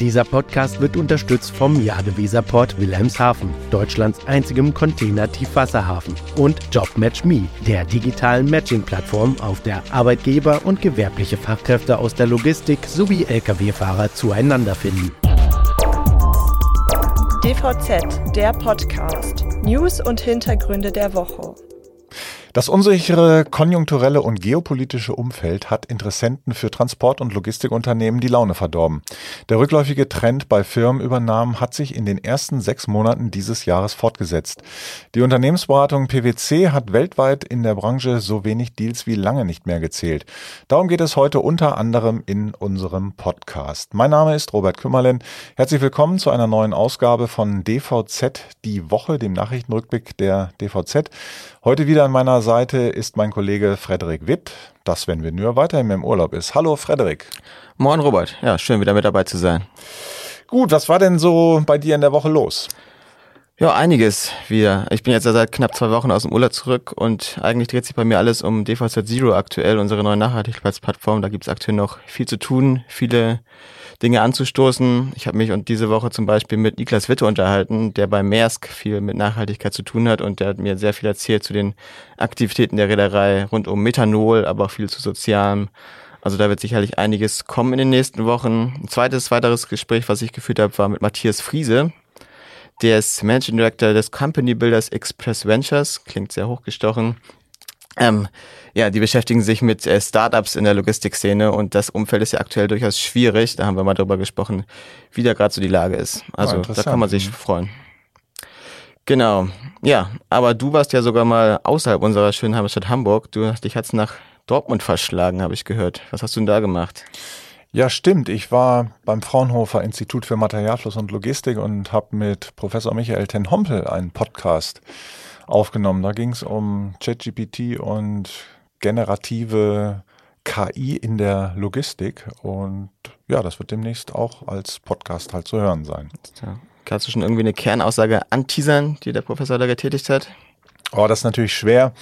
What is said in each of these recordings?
Dieser Podcast wird unterstützt vom Jadeweserport Wilhelmshaven, Deutschlands einzigem Container-Tiefwasserhafen, und JobMatchMe, der digitalen Matching-Plattform, auf der Arbeitgeber und gewerbliche Fachkräfte aus der Logistik sowie Lkw-Fahrer zueinander finden. DVZ, der Podcast. News und Hintergründe der Woche. Das unsichere konjunkturelle und geopolitische Umfeld hat Interessenten für Transport- und Logistikunternehmen die Laune verdorben. Der rückläufige Trend bei Firmenübernahmen hat sich in den ersten sechs Monaten dieses Jahres fortgesetzt. Die Unternehmensberatung PwC hat weltweit in der Branche so wenig Deals wie lange nicht mehr gezählt. Darum geht es heute unter anderem in unserem Podcast. Mein Name ist Robert Kümmerlen. Herzlich willkommen zu einer neuen Ausgabe von DVZ, die Woche, dem Nachrichtenrückblick der DVZ. Heute wieder an meiner Seite ist mein Kollege Frederik Witt, das wenn wir nur weiterhin im Urlaub ist. Hallo Frederik. Moin Robert, ja, schön wieder mit dabei zu sein. Gut, was war denn so bei dir in der Woche los? Ja, einiges wieder. Ich bin jetzt seit knapp zwei Wochen aus dem Urlaub zurück und eigentlich dreht sich bei mir alles um DVZ Zero aktuell, unsere neue Nachhaltigkeitsplattform. Da gibt es aktuell noch viel zu tun, viele Dinge anzustoßen. Ich habe mich und diese Woche zum Beispiel mit Niklas Witte unterhalten, der bei Maersk viel mit Nachhaltigkeit zu tun hat und der hat mir sehr viel erzählt zu den Aktivitäten der Reederei rund um Methanol, aber auch viel zu Sozialem. Also da wird sicherlich einiges kommen in den nächsten Wochen. Ein zweites, weiteres Gespräch, was ich geführt habe, war mit Matthias Friese. Der ist Managing Director des Company Builders Express Ventures. Klingt sehr hochgestochen. Ähm, ja, die beschäftigen sich mit äh, Startups in der Logistikszene und das Umfeld ist ja aktuell durchaus schwierig. Da haben wir mal drüber gesprochen, wie da gerade so die Lage ist. Also da kann man sich freuen. Genau. Ja, aber du warst ja sogar mal außerhalb unserer schönen Heimatstadt Hamburg. Du hast dich hat's nach Dortmund verschlagen, habe ich gehört. Was hast du denn da gemacht? Ja, stimmt. Ich war beim Fraunhofer Institut für Materialfluss und Logistik und habe mit Professor Michael Ten Hompel einen Podcast aufgenommen. Da ging es um ChatGPT und generative KI in der Logistik. Und ja, das wird demnächst auch als Podcast halt zu hören sein. Ja. Kannst du schon irgendwie eine Kernaussage anteasern, die der Professor da getätigt hat? Oh, das ist natürlich schwer,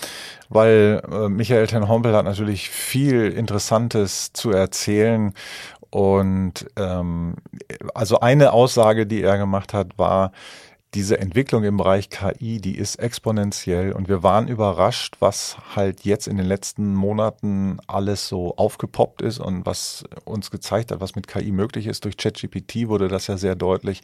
weil äh, Michael Ten Hompel hat natürlich viel Interessantes zu erzählen. Und ähm, also eine Aussage, die er gemacht hat, war, diese Entwicklung im Bereich KI, die ist exponentiell und wir waren überrascht, was halt jetzt in den letzten Monaten alles so aufgepoppt ist und was uns gezeigt hat, was mit KI möglich ist. Durch ChatGPT wurde das ja sehr deutlich.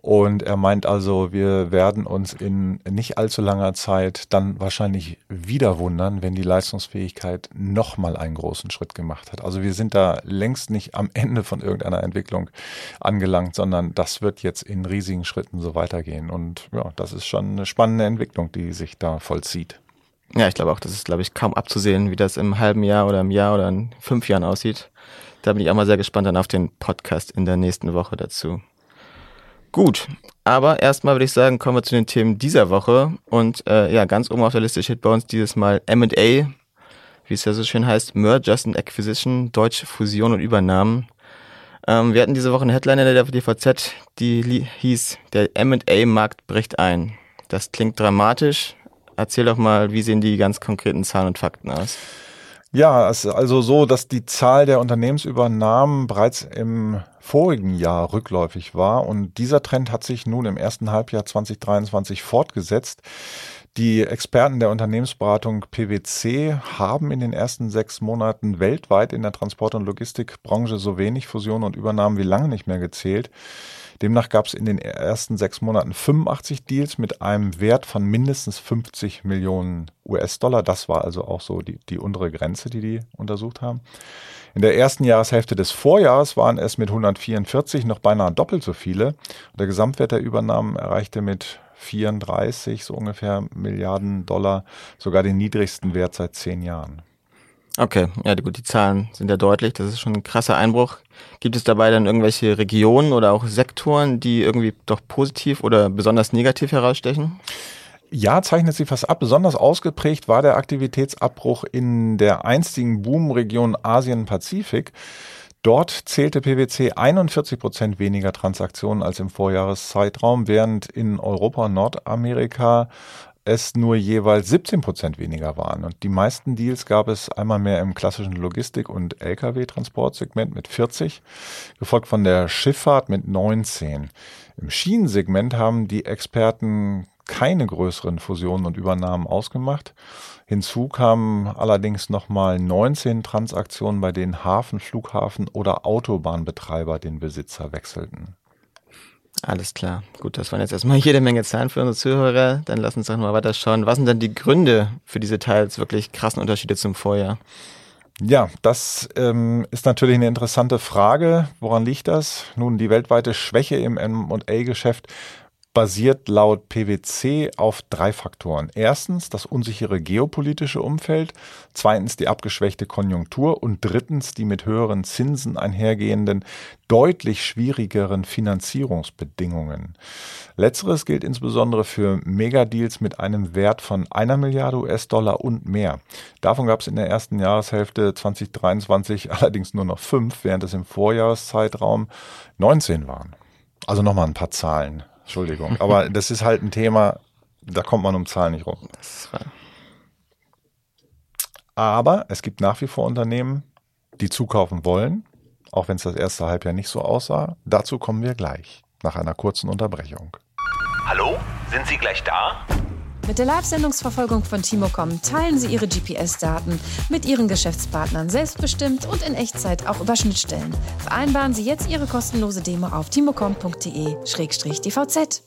Und er meint also, wir werden uns in nicht allzu langer Zeit dann wahrscheinlich wieder wundern, wenn die Leistungsfähigkeit nochmal einen großen Schritt gemacht hat. Also wir sind da längst nicht am Ende von irgendeiner Entwicklung angelangt, sondern das wird jetzt in riesigen Schritten so weitergehen gehen. Und ja, das ist schon eine spannende Entwicklung, die sich da vollzieht. Ja, ich glaube auch, das ist, glaube ich, kaum abzusehen, wie das im halben Jahr oder im Jahr oder in fünf Jahren aussieht. Da bin ich auch mal sehr gespannt dann auf den Podcast in der nächsten Woche dazu. Gut, aber erstmal würde ich sagen, kommen wir zu den Themen dieser Woche. Und äh, ja, ganz oben auf der Liste steht bei uns dieses Mal MA, wie es ja so schön heißt, Mergers and Acquisition, deutsche Fusion und Übernahmen. Ähm, wir hatten diese Woche eine Headline in der DVZ, die hieß, der M&A-Markt bricht ein. Das klingt dramatisch. Erzähl doch mal, wie sehen die ganz konkreten Zahlen und Fakten aus? Ja, es ist also so, dass die Zahl der Unternehmensübernahmen bereits im vorigen Jahr rückläufig war und dieser Trend hat sich nun im ersten Halbjahr 2023 fortgesetzt. Die Experten der Unternehmensberatung PwC haben in den ersten sechs Monaten weltweit in der Transport- und Logistikbranche so wenig Fusionen und Übernahmen wie lange nicht mehr gezählt. Demnach gab es in den ersten sechs Monaten 85 Deals mit einem Wert von mindestens 50 Millionen US-Dollar. Das war also auch so die, die untere Grenze, die die untersucht haben. In der ersten Jahreshälfte des Vorjahres waren es mit 144 noch beinahe doppelt so viele. Der Gesamtwert der Übernahmen erreichte mit 34 so ungefähr Milliarden Dollar, sogar den niedrigsten Wert seit zehn Jahren. Okay, ja gut, die Zahlen sind ja deutlich, das ist schon ein krasser Einbruch. Gibt es dabei dann irgendwelche Regionen oder auch Sektoren, die irgendwie doch positiv oder besonders negativ herausstechen? Ja, zeichnet sich was ab. Besonders ausgeprägt war der Aktivitätsabbruch in der einstigen Boomregion Asien-Pazifik. Dort zählte PwC 41 Prozent weniger Transaktionen als im Vorjahreszeitraum, während in Europa und Nordamerika es nur jeweils 17 Prozent weniger waren. Und die meisten Deals gab es einmal mehr im klassischen Logistik- und Lkw-Transportsegment mit 40, gefolgt von der Schifffahrt mit 19. Im Schienensegment haben die Experten keine größeren Fusionen und Übernahmen ausgemacht. Hinzu kamen allerdings nochmal 19 Transaktionen, bei denen Hafen, Flughafen oder Autobahnbetreiber den Besitzer wechselten. Alles klar. Gut, das waren jetzt erstmal jede Menge Zahlen für unsere Zuhörer. Dann lass uns doch mal weiter schauen. Was sind denn die Gründe für diese teils wirklich krassen Unterschiede zum Vorjahr? Ja, das ähm, ist natürlich eine interessante Frage. Woran liegt das? Nun, die weltweite Schwäche im M&A-Geschäft basiert laut PwC auf drei Faktoren. Erstens das unsichere geopolitische Umfeld, zweitens die abgeschwächte Konjunktur und drittens die mit höheren Zinsen einhergehenden, deutlich schwierigeren Finanzierungsbedingungen. Letzteres gilt insbesondere für Megadeals mit einem Wert von einer Milliarde US-Dollar und mehr. Davon gab es in der ersten Jahreshälfte 2023 allerdings nur noch fünf, während es im Vorjahreszeitraum 19 waren. Also nochmal ein paar Zahlen. Entschuldigung. Aber das ist halt ein Thema, da kommt man um Zahlen nicht rum. Aber es gibt nach wie vor Unternehmen, die zukaufen wollen, auch wenn es das erste Halbjahr nicht so aussah. Dazu kommen wir gleich, nach einer kurzen Unterbrechung. Hallo? Sind Sie gleich da? Mit der Live-Sendungsverfolgung von Timocom teilen Sie Ihre GPS-Daten mit Ihren Geschäftspartnern selbstbestimmt und in Echtzeit auch über Schnittstellen. Vereinbaren Sie jetzt Ihre kostenlose Demo auf timocom.de-dvz.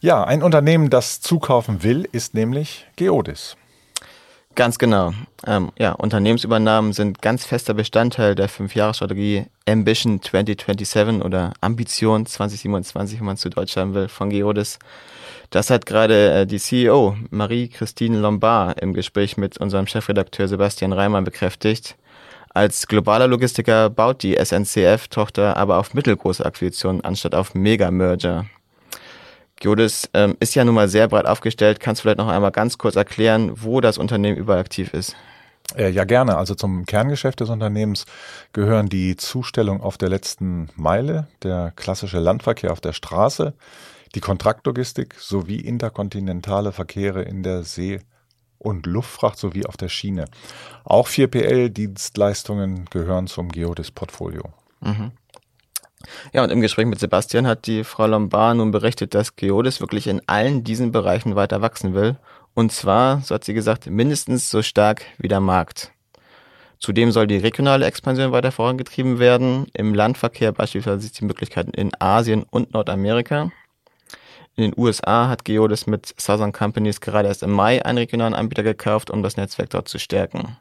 Ja, ein Unternehmen, das zukaufen will, ist nämlich Geodis. Ganz genau. Ähm, ja, Unternehmensübernahmen sind ganz fester Bestandteil der Fünfjahresstrategie Ambition 2027 oder Ambition 2027, wenn man es zu Deutsch haben will, von Geodis. Das hat gerade äh, die CEO Marie-Christine Lombard im Gespräch mit unserem Chefredakteur Sebastian Reimann bekräftigt. Als globaler Logistiker baut die SNCF-Tochter aber auf mittelgroße Akquisitionen anstatt auf Mega-Merger. Geodis ähm, ist ja nun mal sehr breit aufgestellt. Kannst du vielleicht noch einmal ganz kurz erklären, wo das Unternehmen überall aktiv ist? Äh, ja, gerne. Also zum Kerngeschäft des Unternehmens gehören die Zustellung auf der letzten Meile, der klassische Landverkehr auf der Straße, die Kontraktlogistik sowie interkontinentale Verkehre in der See- und Luftfracht sowie auf der Schiene. Auch 4PL-Dienstleistungen gehören zum Geodis-Portfolio. Mhm. Ja, und im Gespräch mit Sebastian hat die Frau Lombard nun berichtet, dass Geodis wirklich in allen diesen Bereichen weiter wachsen will. Und zwar, so hat sie gesagt, mindestens so stark wie der Markt. Zudem soll die regionale Expansion weiter vorangetrieben werden. Im Landverkehr beispielsweise die Möglichkeiten in Asien und Nordamerika. In den USA hat Geodis mit Southern Companies gerade erst im Mai einen regionalen Anbieter gekauft, um das Netzwerk dort zu stärken.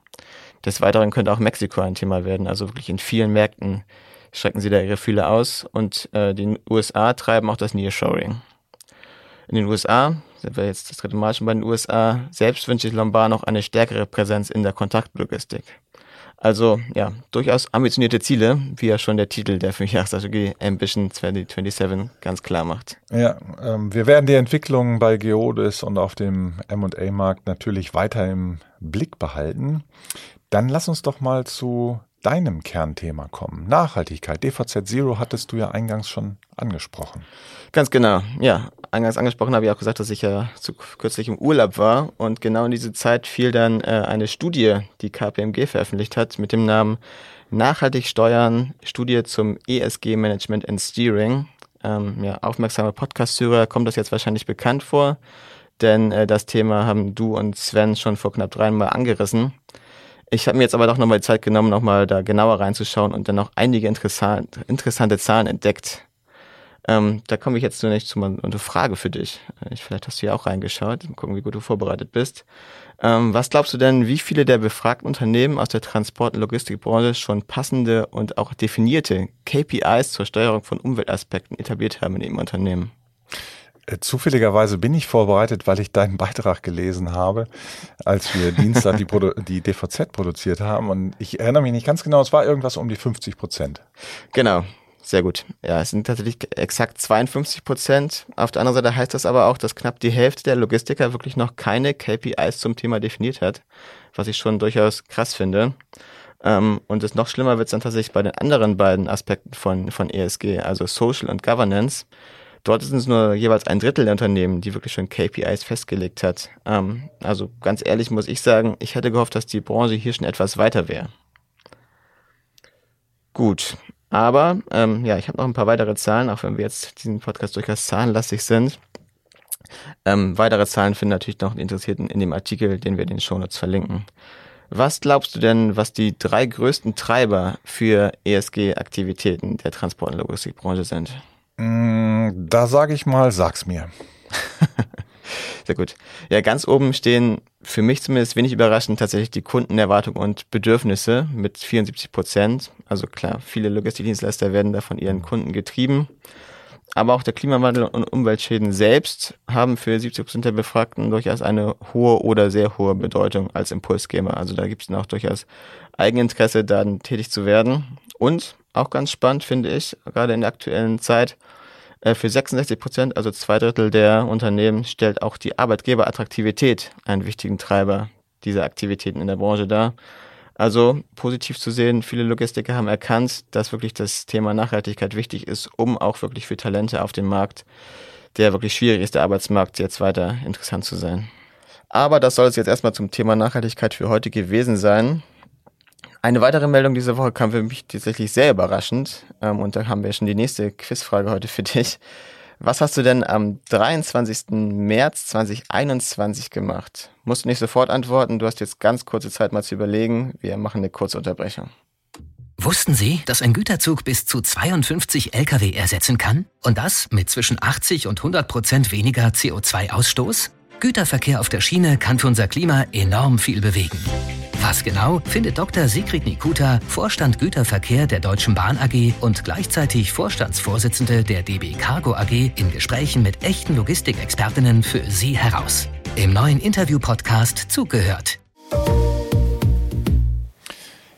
Des Weiteren könnte auch Mexiko ein Thema werden, also wirklich in vielen Märkten strecken sie da ihre Fühle aus und äh, die USA treiben auch das Nearshoring. In den USA, sind wir jetzt das dritte Mal schon bei den USA, selbst wünscht sich Lombard noch eine stärkere Präsenz in der Kontaktlogistik. Also ja, durchaus ambitionierte Ziele, wie ja schon der Titel der Fünfjahresstrategie Ambition 2027 ganz klar macht. Ja, ähm, wir werden die Entwicklung bei Geodis und auf dem M&A-Markt natürlich weiter im Blick behalten. Dann lass uns doch mal zu deinem Kernthema kommen. Nachhaltigkeit. DVZ Zero hattest du ja eingangs schon angesprochen. Ganz genau. Ja, eingangs angesprochen habe ich auch gesagt, dass ich ja zu kürzlich im Urlaub war und genau in diese Zeit fiel dann äh, eine Studie, die KPMG veröffentlicht hat mit dem Namen Nachhaltig steuern, Studie zum ESG Management and Steering. Ähm, ja, aufmerksame Podcast-Hörer kommt das jetzt wahrscheinlich bekannt vor, denn äh, das Thema haben du und Sven schon vor knapp dreimal angerissen. Ich habe mir jetzt aber doch nochmal die Zeit genommen, nochmal da genauer reinzuschauen und dann noch einige interessant, interessante Zahlen entdeckt. Ähm, da komme ich jetzt zunächst zu mal eine Frage für dich. Ich, vielleicht hast du ja auch reingeschaut. Mal gucken, wie gut du vorbereitet bist. Ähm, was glaubst du denn, wie viele der befragten Unternehmen aus der Transport- und Logistikbranche schon passende und auch definierte KPIs zur Steuerung von Umweltaspekten etabliert haben in ihrem Unternehmen? Äh, zufälligerweise bin ich vorbereitet, weil ich deinen Beitrag gelesen habe, als wir Dienstag die, Produ die DVZ produziert haben. Und ich erinnere mich nicht ganz genau, es war irgendwas um die 50 Prozent. Genau, sehr gut. Ja, es sind tatsächlich exakt 52 Prozent. Auf der anderen Seite heißt das aber auch, dass knapp die Hälfte der Logistiker wirklich noch keine KPIs zum Thema definiert hat, was ich schon durchaus krass finde. Ähm, und es noch schlimmer wird es dann tatsächlich bei den anderen beiden Aspekten von, von ESG, also Social und Governance. Dort sind es nur jeweils ein Drittel der Unternehmen, die wirklich schon KPIs festgelegt hat. Ähm, also ganz ehrlich muss ich sagen, ich hätte gehofft, dass die Branche hier schon etwas weiter wäre. Gut, aber ähm, ja, ich habe noch ein paar weitere Zahlen, auch wenn wir jetzt diesen Podcast durchaus zahlenlastig sind. Ähm, weitere Zahlen finden natürlich noch die Interessierten in dem Artikel, den wir in den Shownotes verlinken. Was glaubst du denn, was die drei größten Treiber für ESG-Aktivitäten der Transport- und Logistikbranche sind? Mm, da sage ich mal, sag's mir. Sehr gut. Ja, ganz oben stehen für mich zumindest wenig überraschend tatsächlich die Kundenerwartungen und Bedürfnisse mit 74 Prozent. Also klar, viele Logistikdienstleister werden da von ihren Kunden getrieben. Aber auch der Klimawandel und Umweltschäden selbst haben für 70 Prozent der Befragten durchaus eine hohe oder sehr hohe Bedeutung als Impulsgeber. Also da gibt es auch durchaus Eigeninteresse, dann tätig zu werden. Und auch ganz spannend finde ich, gerade in der aktuellen Zeit, äh, für 66 Prozent, also zwei Drittel der Unternehmen, stellt auch die Arbeitgeberattraktivität einen wichtigen Treiber dieser Aktivitäten in der Branche dar. Also positiv zu sehen, viele Logistiker haben erkannt, dass wirklich das Thema Nachhaltigkeit wichtig ist, um auch wirklich für Talente auf dem Markt, der wirklich schwierig ist, der Arbeitsmarkt, jetzt weiter interessant zu sein. Aber das soll es jetzt erstmal zum Thema Nachhaltigkeit für heute gewesen sein. Eine weitere Meldung diese Woche kam für mich tatsächlich sehr überraschend. Ähm, und da haben wir schon die nächste Quizfrage heute für dich. Was hast du denn am 23. März 2021 gemacht? Musst du nicht sofort antworten, du hast jetzt ganz kurze Zeit mal zu überlegen. Wir machen eine kurze Unterbrechung. Wussten Sie, dass ein Güterzug bis zu 52 Lkw ersetzen kann? Und das mit zwischen 80 und 100 Prozent weniger CO2-Ausstoß? Güterverkehr auf der Schiene kann für unser Klima enorm viel bewegen. Was genau, findet Dr. Sigrid Nikuta, Vorstand Güterverkehr der Deutschen Bahn AG und gleichzeitig Vorstandsvorsitzende der DB Cargo AG in Gesprächen mit echten Logistikexpertinnen für Sie heraus. Im neuen Interview-Podcast zugehört.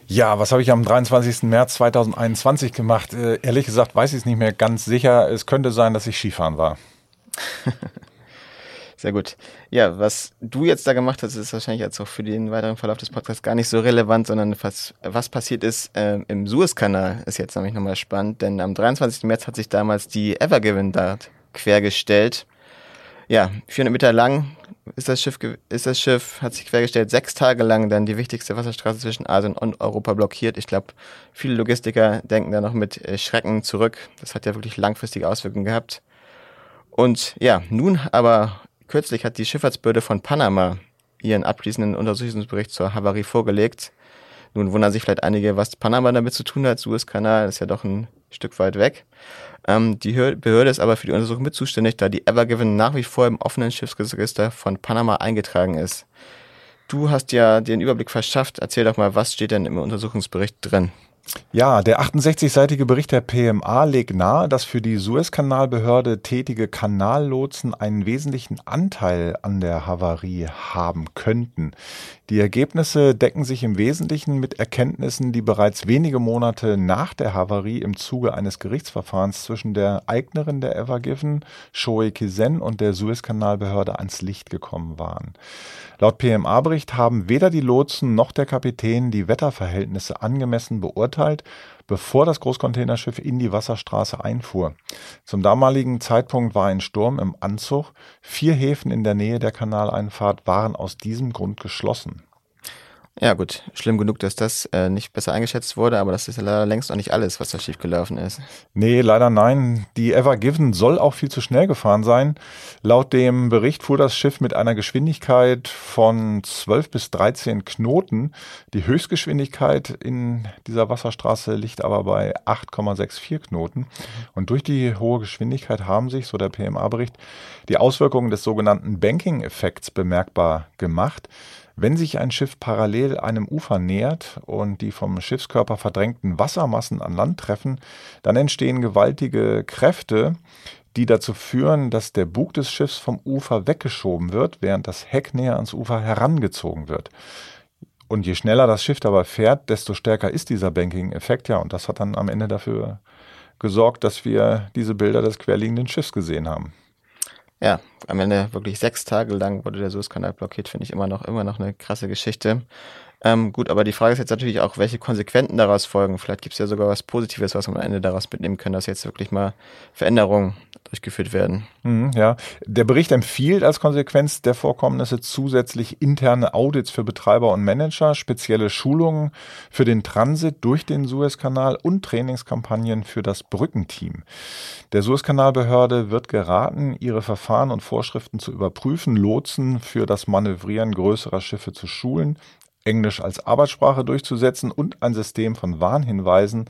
Ja, was habe ich am 23. März 2021 gemacht? Äh, ehrlich gesagt weiß ich es nicht mehr ganz sicher. Es könnte sein, dass ich Skifahren war. Sehr gut. Ja, was du jetzt da gemacht hast, ist wahrscheinlich jetzt auch für den weiteren Verlauf des Podcasts gar nicht so relevant, sondern was, was passiert ist äh, im Suezkanal, ist jetzt nämlich nochmal spannend, denn am 23. März hat sich damals die Evergiven da quergestellt. Ja, 400 Meter lang ist das Schiff, ist das Schiff, hat sich quergestellt, sechs Tage lang dann die wichtigste Wasserstraße zwischen Asien und Europa blockiert. Ich glaube, viele Logistiker denken da noch mit äh, Schrecken zurück. Das hat ja wirklich langfristige Auswirkungen gehabt. Und ja, nun aber Kürzlich hat die Schifffahrtsbehörde von Panama ihren abschließenden Untersuchungsbericht zur Havarie vorgelegt. Nun wundern sich vielleicht einige, was Panama damit zu tun hat. Suezkanal ist ja doch ein Stück weit weg. Ähm, die Behörde ist aber für die Untersuchung mit zuständig, da die Evergiven nach wie vor im offenen Schiffsregister von Panama eingetragen ist. Du hast ja den Überblick verschafft. Erzähl doch mal, was steht denn im Untersuchungsbericht drin? Ja, der 68-seitige Bericht der PMA legt nahe, dass für die Suezkanalbehörde tätige Kanallotsen einen wesentlichen Anteil an der Havarie haben könnten. Die Ergebnisse decken sich im Wesentlichen mit Erkenntnissen, die bereits wenige Monate nach der Havarie im Zuge eines Gerichtsverfahrens zwischen der Eignerin der Evergiven, Shoei Kizen, und der Suezkanalbehörde ans Licht gekommen waren. Laut PMA-Bericht haben weder die Lotsen noch der Kapitän die Wetterverhältnisse angemessen beurteilt, bevor das Großcontainerschiff in die Wasserstraße einfuhr. Zum damaligen Zeitpunkt war ein Sturm im Anzug. Vier Häfen in der Nähe der Kanaleinfahrt waren aus diesem Grund geschlossen. Ja gut, schlimm genug, dass das äh, nicht besser eingeschätzt wurde, aber das ist ja leider längst noch nicht alles, was da schiefgelaufen ist. Nee, leider nein. Die Ever Given soll auch viel zu schnell gefahren sein. Laut dem Bericht fuhr das Schiff mit einer Geschwindigkeit von 12 bis 13 Knoten. Die Höchstgeschwindigkeit in dieser Wasserstraße liegt aber bei 8,64 Knoten. Und durch die hohe Geschwindigkeit haben sich, so der PMA-Bericht, die Auswirkungen des sogenannten Banking-Effekts bemerkbar gemacht. Wenn sich ein Schiff parallel einem Ufer nähert und die vom Schiffskörper verdrängten Wassermassen an Land treffen, dann entstehen gewaltige Kräfte, die dazu führen, dass der Bug des Schiffs vom Ufer weggeschoben wird, während das Heck näher ans Ufer herangezogen wird. Und je schneller das Schiff dabei fährt, desto stärker ist dieser Banking-Effekt, ja, und das hat dann am Ende dafür gesorgt, dass wir diese Bilder des querliegenden Schiffs gesehen haben ja, am Ende wirklich sechs Tage lang wurde der Suezkanal blockiert, finde ich immer noch, immer noch eine krasse Geschichte. Ähm, gut, aber die Frage ist jetzt natürlich auch, welche Konsequenzen daraus folgen. Vielleicht gibt es ja sogar was Positives, was wir am Ende daraus mitnehmen können, dass jetzt wirklich mal Veränderungen durchgeführt werden. Mhm, ja, der Bericht empfiehlt als Konsequenz der Vorkommnisse zusätzlich interne Audits für Betreiber und Manager, spezielle Schulungen für den Transit durch den Suezkanal und Trainingskampagnen für das Brückenteam. Der Suezkanalbehörde wird geraten, ihre Verfahren und Vorschriften zu überprüfen, Lotsen für das Manövrieren größerer Schiffe zu schulen, Englisch als Arbeitssprache durchzusetzen und ein System von Warnhinweisen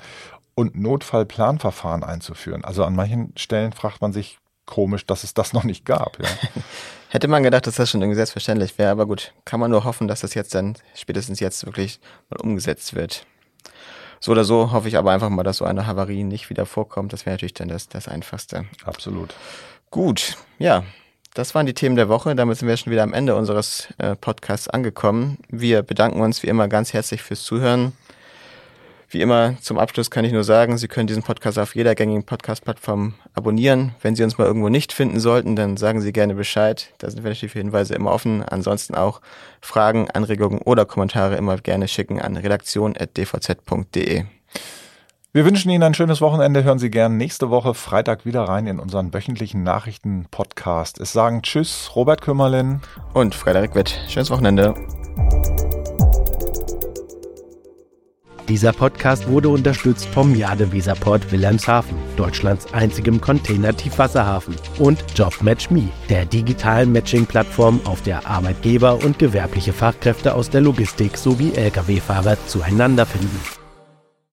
und Notfallplanverfahren einzuführen. Also an manchen Stellen fragt man sich komisch, dass es das noch nicht gab. Ja. Hätte man gedacht, dass das schon irgendwie selbstverständlich wäre, aber gut, kann man nur hoffen, dass das jetzt dann spätestens jetzt wirklich mal umgesetzt wird. So oder so hoffe ich aber einfach mal, dass so eine Havarie nicht wieder vorkommt. Das wäre natürlich dann das, das Einfachste. Absolut. Gut, ja, das waren die Themen der Woche. Damit sind wir schon wieder am Ende unseres äh, Podcasts angekommen. Wir bedanken uns wie immer ganz herzlich fürs Zuhören. Wie immer zum Abschluss kann ich nur sagen, Sie können diesen Podcast auf jeder gängigen Podcast-Plattform abonnieren. Wenn Sie uns mal irgendwo nicht finden sollten, dann sagen Sie gerne Bescheid. Da sind wir natürlich für Hinweise immer offen. Ansonsten auch Fragen, Anregungen oder Kommentare immer gerne schicken an redaktion.dvz.de. Wir wünschen Ihnen ein schönes Wochenende. Hören Sie gern nächste Woche Freitag wieder rein in unseren wöchentlichen Nachrichten-Podcast. Es sagen Tschüss, Robert Kümmerlin und Frederik Witt. Schönes Wochenende. Dieser Podcast wurde unterstützt vom Jade Weserport Wilhelmshaven, Deutschlands einzigem Container-Tiefwasserhafen und JobMatchMe, der digitalen Matching-Plattform, auf der Arbeitgeber und gewerbliche Fachkräfte aus der Logistik sowie Lkw-Fahrer zueinander finden.